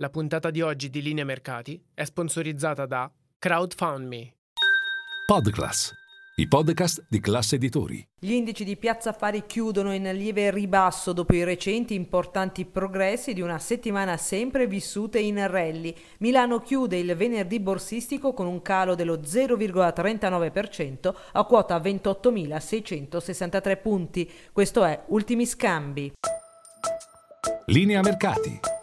La puntata di oggi di Linea Mercati è sponsorizzata da CrowdFundMe. Podclass, i podcast di classe editori. Gli indici di Piazza Affari chiudono in lieve ribasso dopo i recenti importanti progressi di una settimana sempre vissute in rally. Milano chiude il venerdì borsistico con un calo dello 0,39% a quota 28.663 punti. Questo è Ultimi Scambi. Linea Mercati.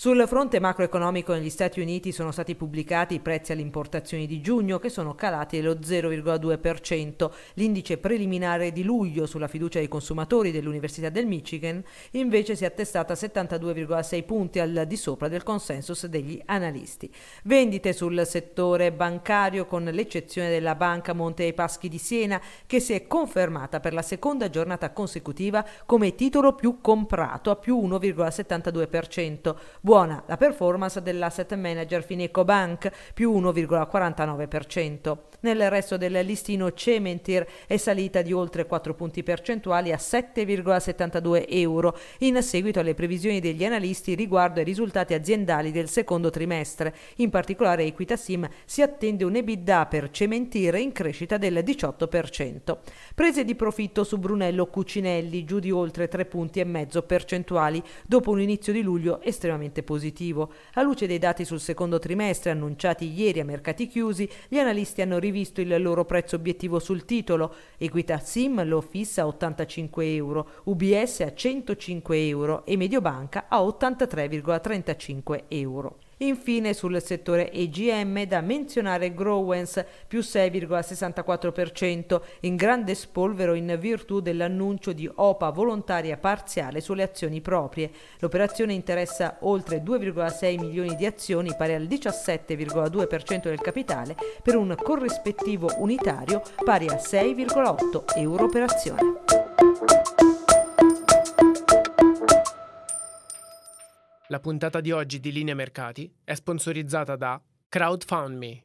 Sul fronte macroeconomico negli Stati Uniti sono stati pubblicati i prezzi alle importazioni di giugno che sono calati dello 0,2%. L'indice preliminare di luglio sulla fiducia dei consumatori dell'Università del Michigan invece si è attestata a 72,6 punti al di sopra del consensus degli analisti. Vendite sul settore bancario con l'eccezione della Banca Monte dei Paschi di Siena che si è confermata per la seconda giornata consecutiva come titolo più comprato a più 1,72%. Buona la performance dell'asset manager Fineco Bank, più 1,49%. Nel resto del listino Cementir è salita di oltre 4 punti percentuali a 7,72 euro, in seguito alle previsioni degli analisti riguardo ai risultati aziendali del secondo trimestre. In particolare Equitasim si attende un EBITDA per Cementir in crescita del 18%. Prese di profitto su Brunello Cucinelli, giù di oltre 3 punti e mezzo percentuali, dopo un inizio di luglio estremamente positivo. A luce dei dati sul secondo trimestre annunciati ieri a mercati chiusi, gli analisti hanno rivisto il loro prezzo obiettivo sul titolo. Equita Sim lo fissa a 85 euro, UBS a 105 euro e Mediobanca a 83,35 euro. Infine sul settore EGM da menzionare Growens più 6,64% in grande spolvero in virtù dell'annuncio di OPA volontaria parziale sulle azioni proprie. L'operazione interessa oltre 2,6 milioni di azioni pari al 17,2% del capitale per un corrispettivo unitario pari a 6,8 euro per azione. La puntata di oggi di Linea Mercati è sponsorizzata da CrowdFundMe.